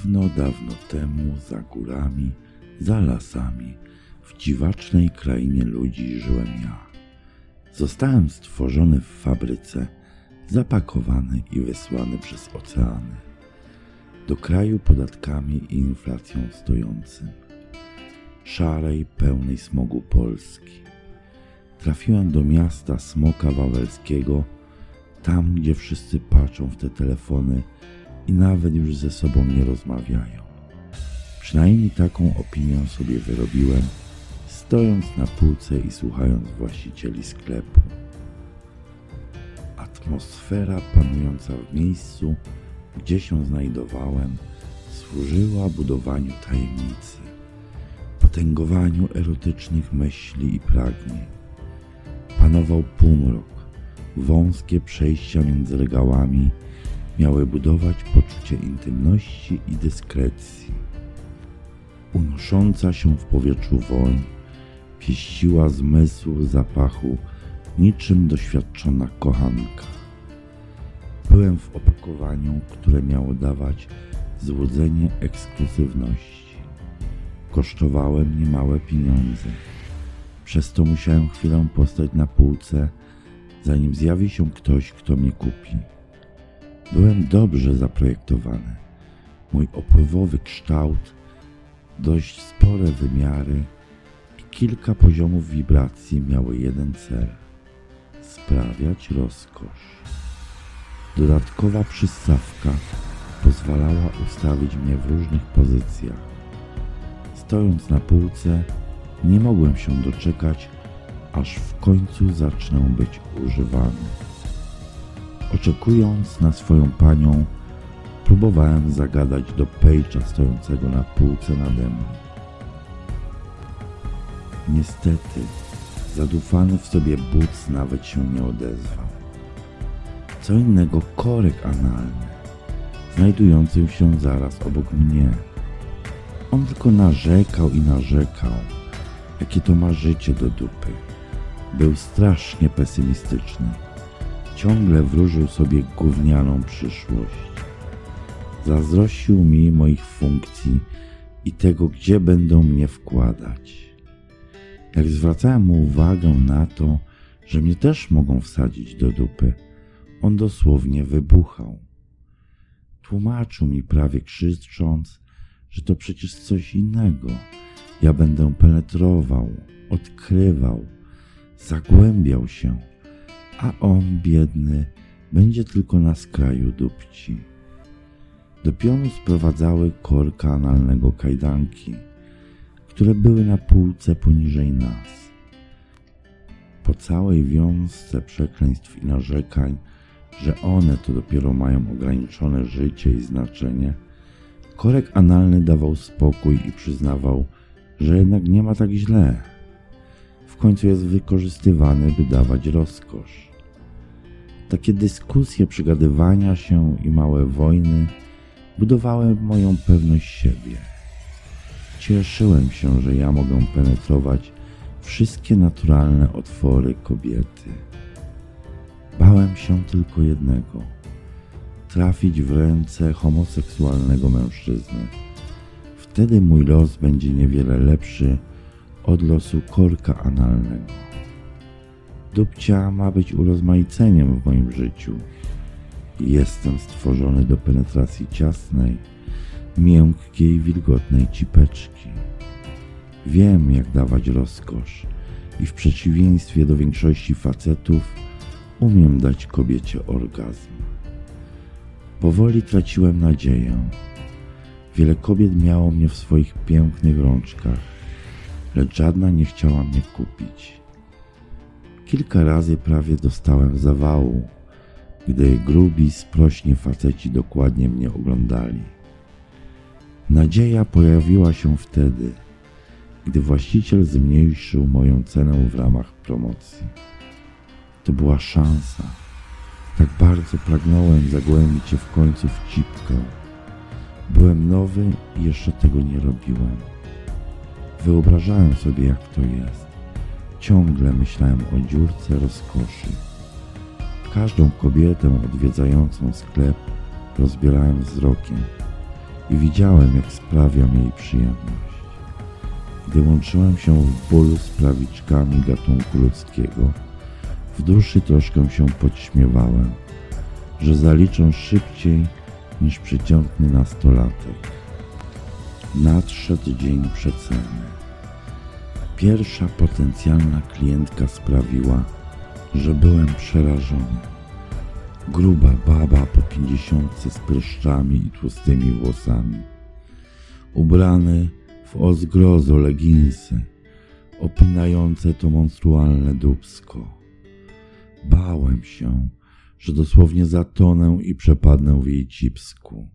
Dawno, dawno temu, za górami, za lasami, w dziwacznej krainie ludzi żyłem ja. Zostałem stworzony w fabryce, zapakowany i wysłany przez oceany. Do kraju podatkami i inflacją stojącym. Szarej, pełnej smogu Polski. Trafiłem do miasta Smoka Wawelskiego, tam gdzie wszyscy patrzą w te telefony, i nawet już ze sobą nie rozmawiają. Przynajmniej taką opinię sobie wyrobiłem, stojąc na półce i słuchając właścicieli sklepu. Atmosfera panująca w miejscu, gdzie się znajdowałem, służyła budowaniu tajemnicy, potęgowaniu erotycznych myśli i pragnień. Panował półmrok, wąskie przejścia między regałami miały budować poczucie intymności i dyskrecji. Unosząca się w powietrzu woń pieściła zmysł zapachu niczym doświadczona kochanka. Byłem w opakowaniu, które miało dawać złudzenie ekskluzywności. Kosztowałem niemałe pieniądze. Przez to musiałem chwilę postać na półce, zanim zjawi się ktoś, kto mnie kupi. Byłem dobrze zaprojektowany. Mój opływowy kształt, dość spore wymiary i kilka poziomów wibracji miały jeden cel sprawiać rozkosz. Dodatkowa przystawka pozwalała ustawić mnie w różnych pozycjach. Stojąc na półce, nie mogłem się doczekać, aż w końcu zacznę być używany. Oczekując na swoją panią, próbowałem zagadać do pejcza stojącego na półce nade mną. Niestety, zadufany w sobie but nawet się nie odezwał. Co innego korek analny, znajdujący się zaraz obok mnie. On tylko narzekał i narzekał, jakie to ma życie do dupy. Był strasznie pesymistyczny ciągle wróżył sobie gównianą przyszłość. Zazdrościł mi moich funkcji i tego, gdzie będą mnie wkładać. Jak zwracałem mu uwagę na to, że mnie też mogą wsadzić do dupy, on dosłownie wybuchał. Tłumaczył mi prawie krzycząc, że to przecież coś innego. Ja będę penetrował, odkrywał, zagłębiał się a on, biedny, będzie tylko na skraju dupci. Do pionu sprowadzały korka analnego kajdanki, które były na półce poniżej nas. Po całej wiązce przekleństw i narzekań, że one to dopiero mają ograniczone życie i znaczenie, korek analny dawał spokój i przyznawał, że jednak nie ma tak źle. W końcu jest wykorzystywany, by dawać rozkosz. Takie dyskusje, przygadywania się i małe wojny budowały moją pewność siebie. Cieszyłem się, że ja mogę penetrować wszystkie naturalne otwory kobiety. Bałem się tylko jednego trafić w ręce homoseksualnego mężczyzny. Wtedy mój los będzie niewiele lepszy od losu korka analnego. Dupcia ma być urozmaiceniem w moim życiu. Jestem stworzony do penetracji ciasnej, miękkiej, wilgotnej cipeczki. Wiem, jak dawać rozkosz i w przeciwieństwie do większości facetów umiem dać kobiecie orgazm. Powoli traciłem nadzieję. Wiele kobiet miało mnie w swoich pięknych rączkach, lecz żadna nie chciała mnie kupić. Kilka razy prawie dostałem zawału, gdy grubi, sprośni faceci dokładnie mnie oglądali. Nadzieja pojawiła się wtedy, gdy właściciel zmniejszył moją cenę w ramach promocji. To była szansa. Tak bardzo pragnąłem zagłębić się w końcu w cipkę. Byłem nowy i jeszcze tego nie robiłem. Wyobrażałem sobie, jak to jest. Ciągle myślałem o dziurce rozkoszy. Każdą kobietę odwiedzającą sklep rozbierałem wzrokiem i widziałem, jak sprawiam jej przyjemność. Gdy łączyłem się w bólu z prawiczkami gatunku ludzkiego, w duszy troszkę się podśmiewałem, że zaliczą szybciej niż przeciętny nastolatek. Nadszedł dzień przeceny. Pierwsza potencjalna klientka sprawiła, że byłem przerażony. Gruba baba po pięćdziesiątce z pryszczami i tłustymi włosami. Ubrany w ozgrozo leginsy, opinające to monstrualne dubsko. Bałem się, że dosłownie zatonę i przepadnę w jej cipsku.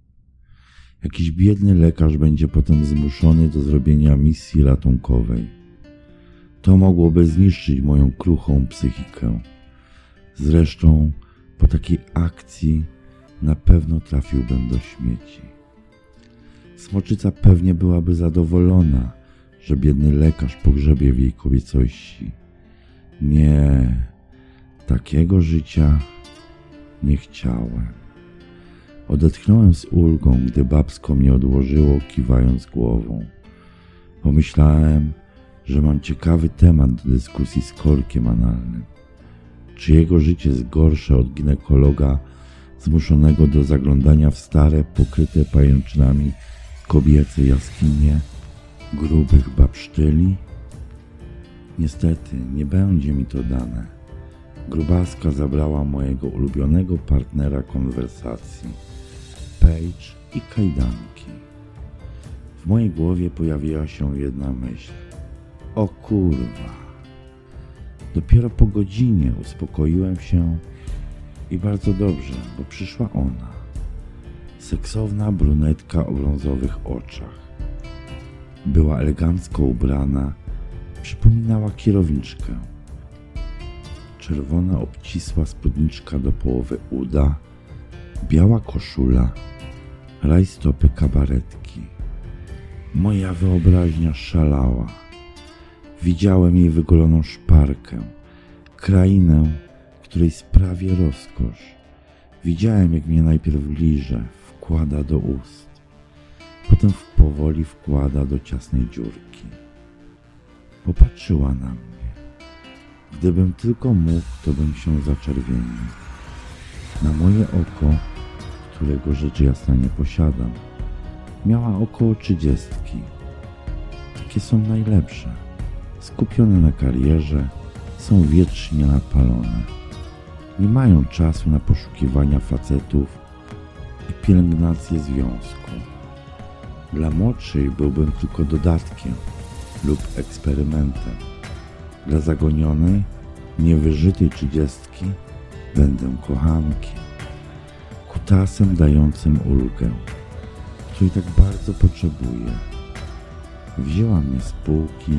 Jakiś biedny lekarz będzie potem zmuszony do zrobienia misji ratunkowej. To mogłoby zniszczyć moją kruchą psychikę. Zresztą po takiej akcji na pewno trafiłbym do śmieci. Smoczyca pewnie byłaby zadowolona, że biedny lekarz pogrzebie w jej kobiecości. Nie, takiego życia nie chciałem. Odetchnąłem z ulgą, gdy babsko mnie odłożyło, kiwając głową. Pomyślałem, że mam ciekawy temat do dyskusji z korkiem analnym. Czy jego życie jest gorsze od ginekologa zmuszonego do zaglądania w stare, pokryte pajęczynami kobiece jaskinie grubych babsztyli? Niestety, nie będzie mi to dane. Grubaska zabrała mojego ulubionego partnera konwersacji, Page i kajdanki. W mojej głowie pojawiła się jedna myśl. O kurwa. Dopiero po godzinie uspokoiłem się i bardzo dobrze, bo przyszła ona. Seksowna brunetka o brązowych oczach. Była elegancko ubrana, przypominała kierowniczkę. Czerwona obcisła spódniczka do połowy uda, biała koszula, rajstopy kabaretki. Moja wyobraźnia szalała. Widziałem jej wygoloną szparkę, krainę, której sprawię rozkosz. Widziałem, jak mnie najpierw liże, wkłada do ust, potem powoli wkłada do ciasnej dziurki. Popatrzyła na mnie. Gdybym tylko mógł, to bym się zaczerwienił. Na moje oko, którego rzecz jasna nie posiadam, miała około trzydziestki. Takie są najlepsze. Skupione na karierze, są wiecznie napalone. Nie mają czasu na poszukiwania facetów i pielęgnację związku. Dla młodszej byłbym tylko dodatkiem lub eksperymentem. Dla zagonionej, niewyżytej trzydziestki będę kochankiem, kutasem dającym ulgę, której tak bardzo potrzebuję. Wzięła mnie z półki,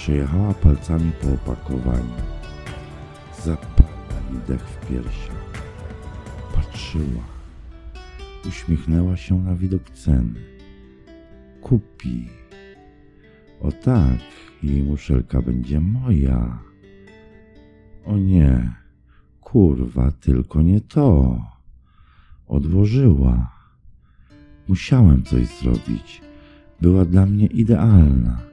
przejechała palcami po opakowaniu. Zapadła mi dech w piersiach. Patrzyła. Uśmiechnęła się na widok ceny. Kupi. O tak, jej muszelka będzie moja. O nie, kurwa, tylko nie to. Odłożyła. Musiałem coś zrobić. była dla mnie idealna.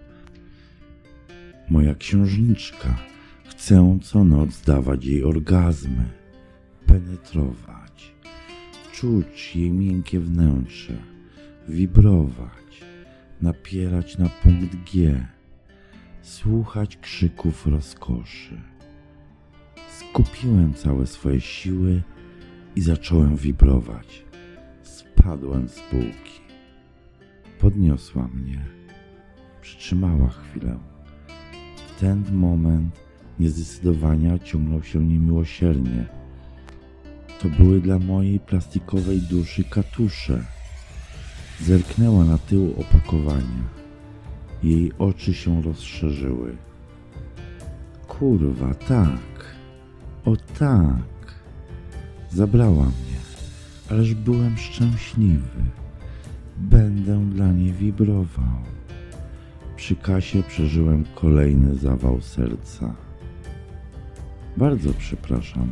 Moja księżniczka, chcę co noc dawać jej orgazmy, penetrować, czuć jej miękkie wnętrze, wibrować, napierać na punkt G, słuchać krzyków rozkoszy. Skupiłem całe swoje siły i zacząłem wibrować. Spadłem z półki. Podniosła mnie. Przytrzymała chwilę. Ten moment niezdecydowania ciągnął się niemiłosiernie. To były dla mojej plastikowej duszy katusze. Zerknęła na tył opakowania. Jej oczy się rozszerzyły. Kurwa, tak. O tak. Zabrała mnie, ależ byłem szczęśliwy. Będę dla niej wibrował. Przy kasie przeżyłem kolejny zawał serca. Bardzo przepraszam.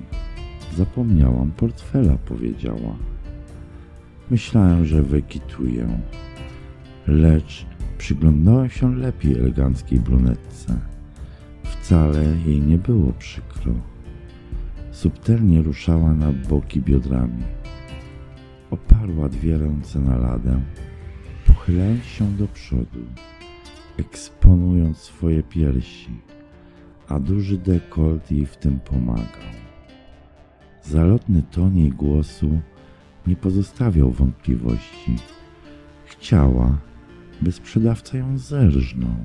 Zapomniałam portfela, powiedziała. Myślałem, że wykituję. Lecz przyglądałem się lepiej eleganckiej brunetce. Wcale jej nie było przykro. Subtelnie ruszała na boki biodrami. Oparła dwie ręce na ladę, pochylając się do przodu, eksponując swoje piersi, a duży dekolt jej w tym pomagał. Zalotny ton jej głosu nie pozostawiał wątpliwości. Chciała, by sprzedawca ją zerżnął.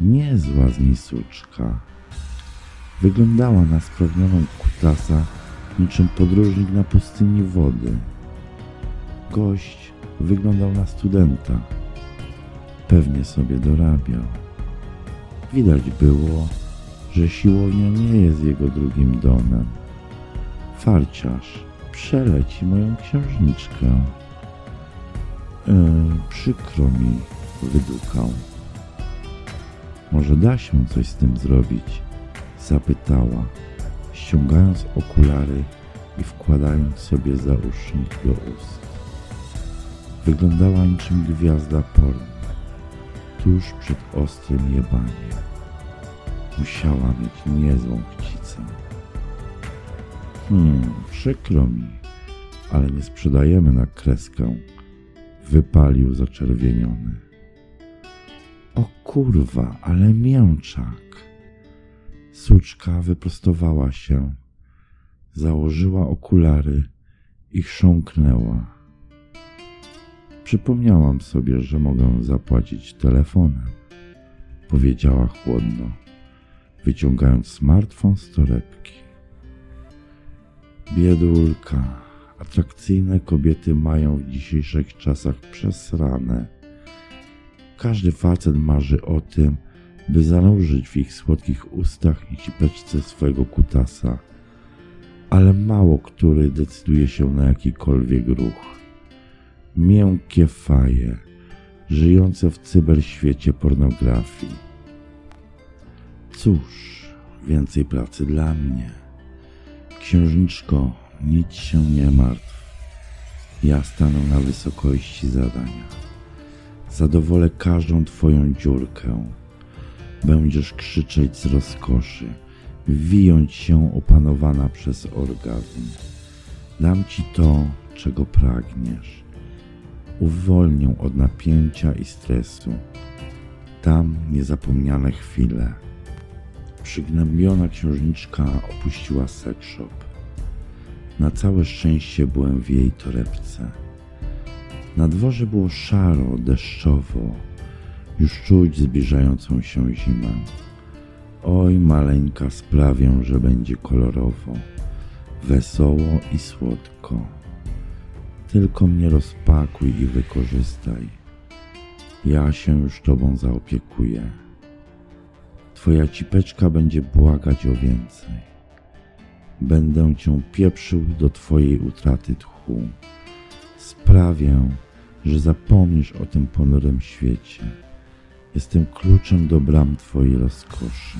Niezła z niej suczka. Wyglądała na sprawnioną kutasa niczym podróżnik na pustyni wody. Gość wyglądał na studenta. Pewnie sobie dorabiał. Widać było, że siłownia nie jest jego drugim domem. Farciarz przeleci moją księżniczkę. E, przykro mi, wydukał. Może da się coś z tym zrobić? Zapytała, ściągając okulary i wkładając sobie zausznik do ust. Wyglądała niczym gwiazda porno, tuż przed ostrym jebaniem. Musiała mieć niezłą chcicę. Hmm, przykro mi, ale nie sprzedajemy na kreskę. Wypalił zaczerwieniony. O kurwa, ale mięczak. Suczka wyprostowała się, założyła okulary i chrząknęła. Przypomniałam sobie, że mogę zapłacić telefonem, powiedziała chłodno, wyciągając smartfon z torebki. Biedulka, atrakcyjne kobiety mają w dzisiejszych czasach przesrane. Każdy facet marzy o tym, by zanurzyć w ich słodkich ustach i cipeczce swojego kutasa, ale mało który decyduje się na jakikolwiek ruch. Miękkie faje, żyjące w cyberświecie pornografii. Cóż, więcej pracy dla mnie. Księżniczko, nic się nie martw. Ja stanę na wysokości zadania. Zadowolę każdą twoją dziurkę. Będziesz krzyczeć z rozkoszy, wijąć się opanowana przez orgazm. Dam ci to, czego pragniesz. Uwolnię od napięcia i stresu. Tam niezapomniane chwile. Przygnębiona księżniczka opuściła sekszop. Na całe szczęście byłem w jej torebce. Na dworze było szaro, deszczowo. Już czuć zbliżającą się zimę. Oj, maleńka, sprawię, że będzie kolorowo, wesoło i słodko. Tylko mnie rozpakuj i wykorzystaj. Ja się już tobą zaopiekuję. Twoja cipeczka będzie błagać o więcej. Będę cię pieprzył do twojej utraty tchu. Sprawię, że zapomnisz o tym ponurym świecie. Jestem kluczem do bram twojej rozkoszy.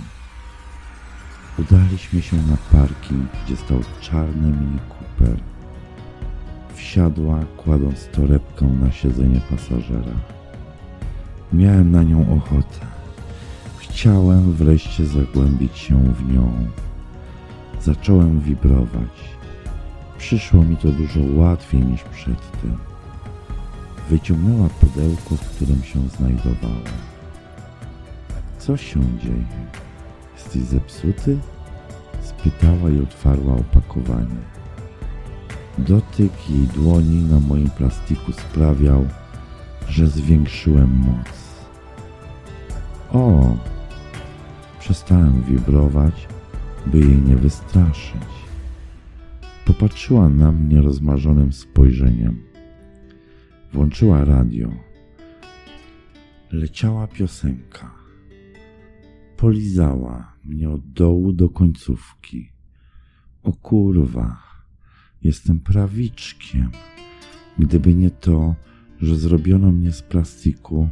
Udaliśmy się na parking, gdzie stał czarny mini Cooper. Wsiadła, kładąc torebkę na siedzenie pasażera. Miałem na nią ochotę. Chciałem wreszcie zagłębić się w nią. Zacząłem wibrować. Przyszło mi to dużo łatwiej niż przedtem. Wyciągnęła pudełko, w którym się znajdowała. Co się dzieje? Jesteś zepsuty? Spytała i otwarła opakowanie. Dotyk jej dłoni na moim plastiku sprawiał, że zwiększyłem moc. O! Przestałem wibrować, by jej nie wystraszyć. Popatrzyła na mnie rozmarzonym spojrzeniem. Włączyła radio. Leciała piosenka. Polizała mnie od dołu do końcówki. O kurwa, jestem prawiczkiem. Gdyby nie to, że zrobiono mnie z plastiku,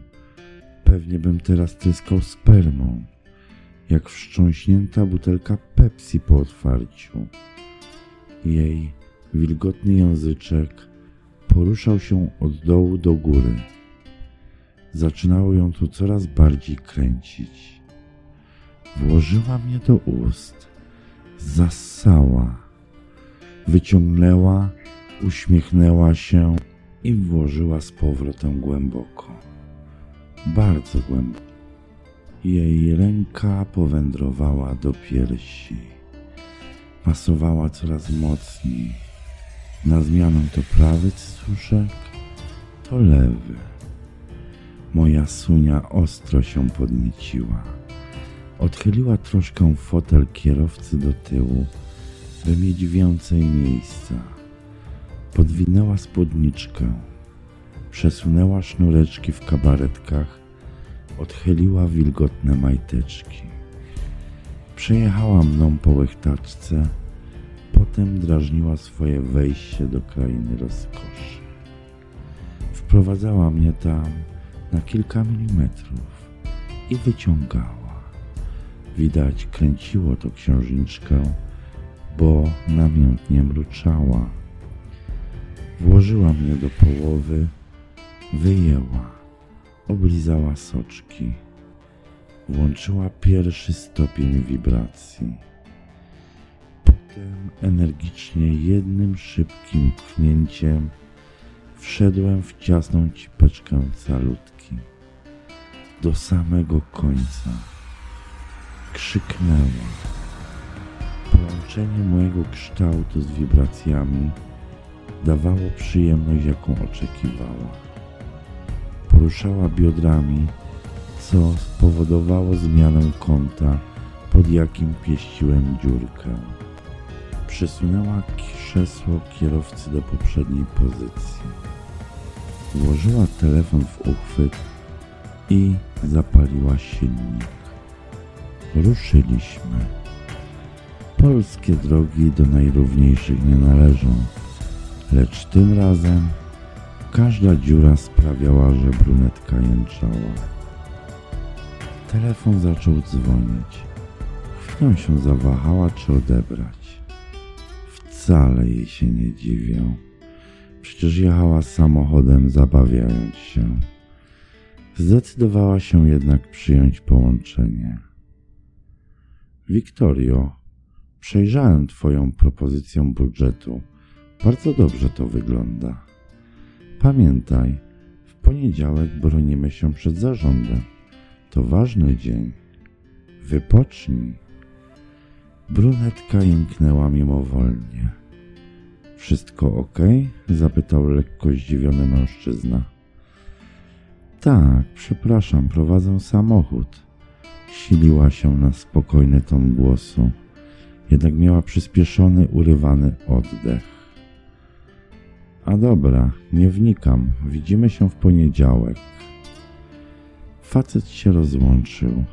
pewnie bym teraz tryskał spermą, jak wstrząśnięta butelka Pepsi po otwarciu. Jej wilgotny języczek poruszał się od dołu do góry. Zaczynało ją to coraz bardziej kręcić. Włożyła mnie do ust, zassała, wyciągnęła, uśmiechnęła się i włożyła z powrotem głęboko. Bardzo głęboko. Jej ręka powędrowała do piersi. Masowała coraz mocniej. Na zmianę to prawy cycuszek, to lewy. Moja sunia ostro się podnieciła. Odchyliła troszkę fotel kierowcy do tyłu, by mieć więcej miejsca. Podwinęła spódniczkę, przesunęła sznureczki w kabaretkach, odchyliła wilgotne majteczki. Przejechała mną po łechtaczce, potem drażniła swoje wejście do krainy rozkoszy. Wprowadzała mnie tam na kilka milimetrów i wyciągała. Widać, kręciło to księżniczkę, bo namiętnie mruczała. Włożyła mnie do połowy, wyjęła, oblizała soczki, włączyła pierwszy stopień wibracji. Potem energicznie jednym szybkim pchnięciem wszedłem w ciasną cipeczkę calutki. Do samego końca. Krzyknęła. Połączenie mojego kształtu z wibracjami dawało przyjemność, jaką oczekiwała. Poruszała biodrami, co spowodowało zmianę kąta, pod jakim pieściłem dziurkę. Przesunęła krzesło kierowcy do poprzedniej pozycji. Włożyła telefon w uchwyt i zapaliła silnik. Ruszyliśmy. Polskie drogi do najrówniejszych nie należą, lecz tym razem każda dziura sprawiała, że brunetka jęczała. Telefon zaczął dzwonić. Chwilę się zawahała, czy odebrać. Wcale jej się nie dziwię. Przecież jechała samochodem, zabawiając się. Zdecydowała się jednak przyjąć połączenie. Wiktorio, przejrzałem Twoją propozycję budżetu. Bardzo dobrze to wygląda. Pamiętaj, w poniedziałek bronimy się przed zarządem. To ważny dzień. Wypocznij. Brunetka jęknęła mimowolnie. Wszystko ok? zapytał lekko zdziwiony mężczyzna. Tak, przepraszam, prowadzę samochód. Siliła się na spokojny ton głosu, jednak miała przyspieszony, urywany oddech. A dobra, nie wnikam. Widzimy się w poniedziałek. Facet się rozłączył,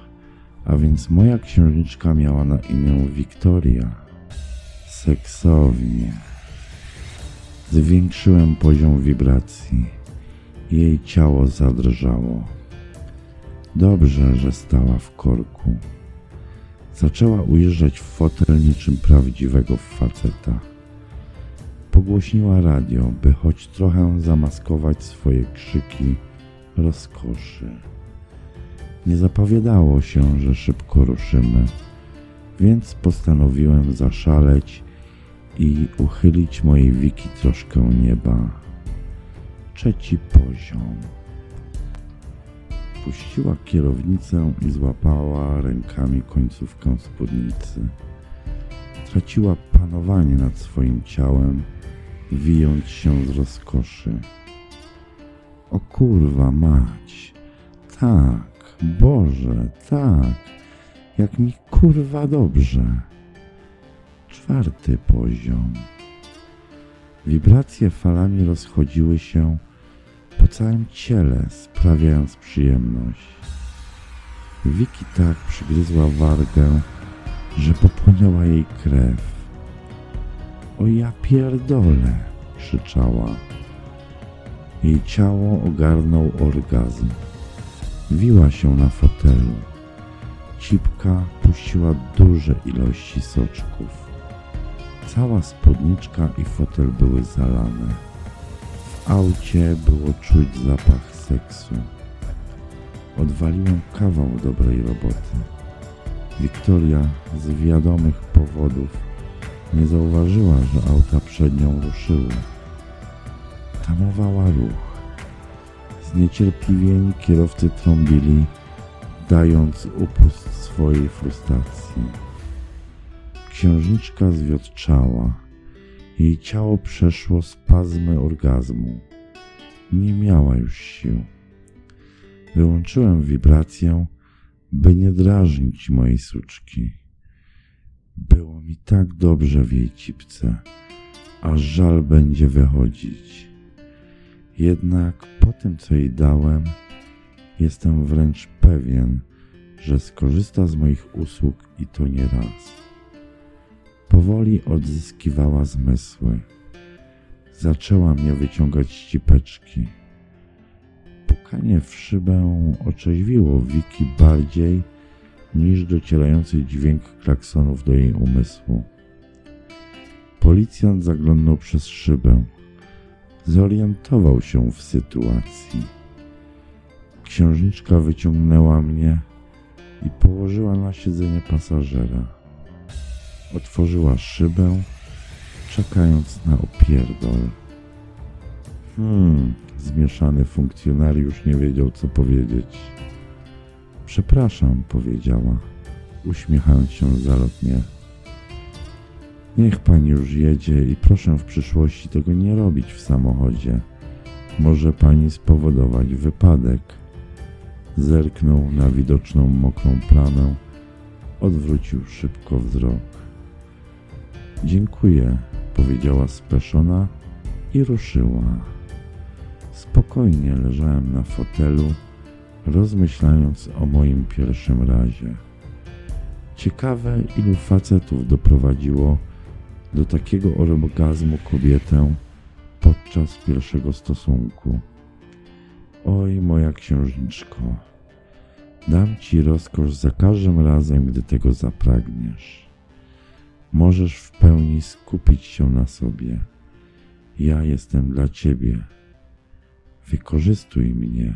a więc moja księżniczka miała na imię Wiktoria. Seksownie. Zwiększyłem poziom wibracji. Jej ciało zadrżało. Dobrze, że stała w korku. Zaczęła ujeżdżać w fotel niczym prawdziwego faceta. Pogłośniła radio, by choć trochę zamaskować swoje krzyki rozkoszy. Nie zapowiadało się, że szybko ruszymy, więc postanowiłem zaszaleć i uchylić mojej wiki troszkę nieba. Trzeci poziom. Puściła kierownicę i złapała rękami końcówkę spódnicy. Traciła panowanie nad swoim ciałem, wijąc się z rozkoszy. O kurwa mać. Tak, Boże, tak. Jak mi kurwa dobrze. Czwarty poziom. Wibracje falami rozchodziły się po całym ciele, sprawiając przyjemność. Wiki tak przygryzła wargę, że popłynęła jej krew. O ja pierdolę, krzyczała. Jej ciało ogarnął orgazm. Wiła się na fotelu. Cipka puściła duże ilości soczków. Cała spódniczka i fotel były zalane. Aucie było czuć zapach seksu. Odwaliłem kawał dobrej roboty. Wiktoria z wiadomych powodów nie zauważyła, że auta przed nią ruszyły. Tamowała ruch. Zniecierpliwieni kierowcy trąbili, dając upust swojej frustracji. Księżniczka zwiotczała. Jej ciało przeszło spazmy orgazmu. Nie miała już sił. Wyłączyłem wibrację, by nie drażnić mojej suczki. Było mi tak dobrze w jej cipce, aż żal będzie wychodzić. Jednak po tym, co jej dałem, jestem wręcz pewien, że skorzysta z moich usług i to nie raz. Powoli odzyskiwała zmysły. Zaczęła mnie wyciągać ścipeczki. Pukanie w szybę otrzeźwiło Wiki bardziej niż docierający dźwięk klaksonów do jej umysłu. Policjant zaglądał przez szybę. Zorientował się w sytuacji. Księżniczka wyciągnęła mnie i położyła na siedzenie pasażera. Otworzyła szybę, czekając na opierdol. Hmm, zmieszany funkcjonariusz nie wiedział, co powiedzieć. Przepraszam, powiedziała, uśmiechając się zalotnie. Niech pani już jedzie i proszę w przyszłości tego nie robić w samochodzie. Może pani spowodować wypadek. Zerknął na widoczną mokrą plamę, odwrócił szybko wzrok. Dziękuję, powiedziała speszona i ruszyła. Spokojnie leżałem na fotelu, rozmyślając o moim pierwszym razie. Ciekawe, ilu facetów doprowadziło do takiego orgazmu kobietę podczas pierwszego stosunku. Oj, moja księżniczko, dam ci rozkosz za każdym razem, gdy tego zapragniesz. Możesz w pełni skupić się na sobie. Ja jestem dla ciebie. Wykorzystuj mnie.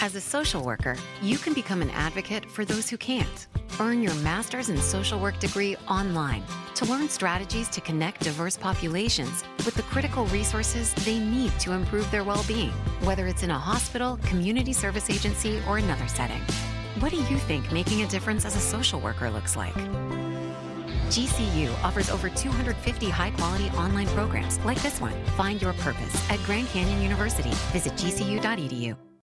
As a social worker, you can become an advocate for those who can't. Earn your master's in social work degree online to learn strategies to connect diverse populations with the critical resources they need to improve their well being, whether it's in a hospital, community service agency, or another setting. What do you think making a difference as a social worker looks like? GCU offers over 250 high quality online programs like this one. Find your purpose at Grand Canyon University. Visit gcu.edu.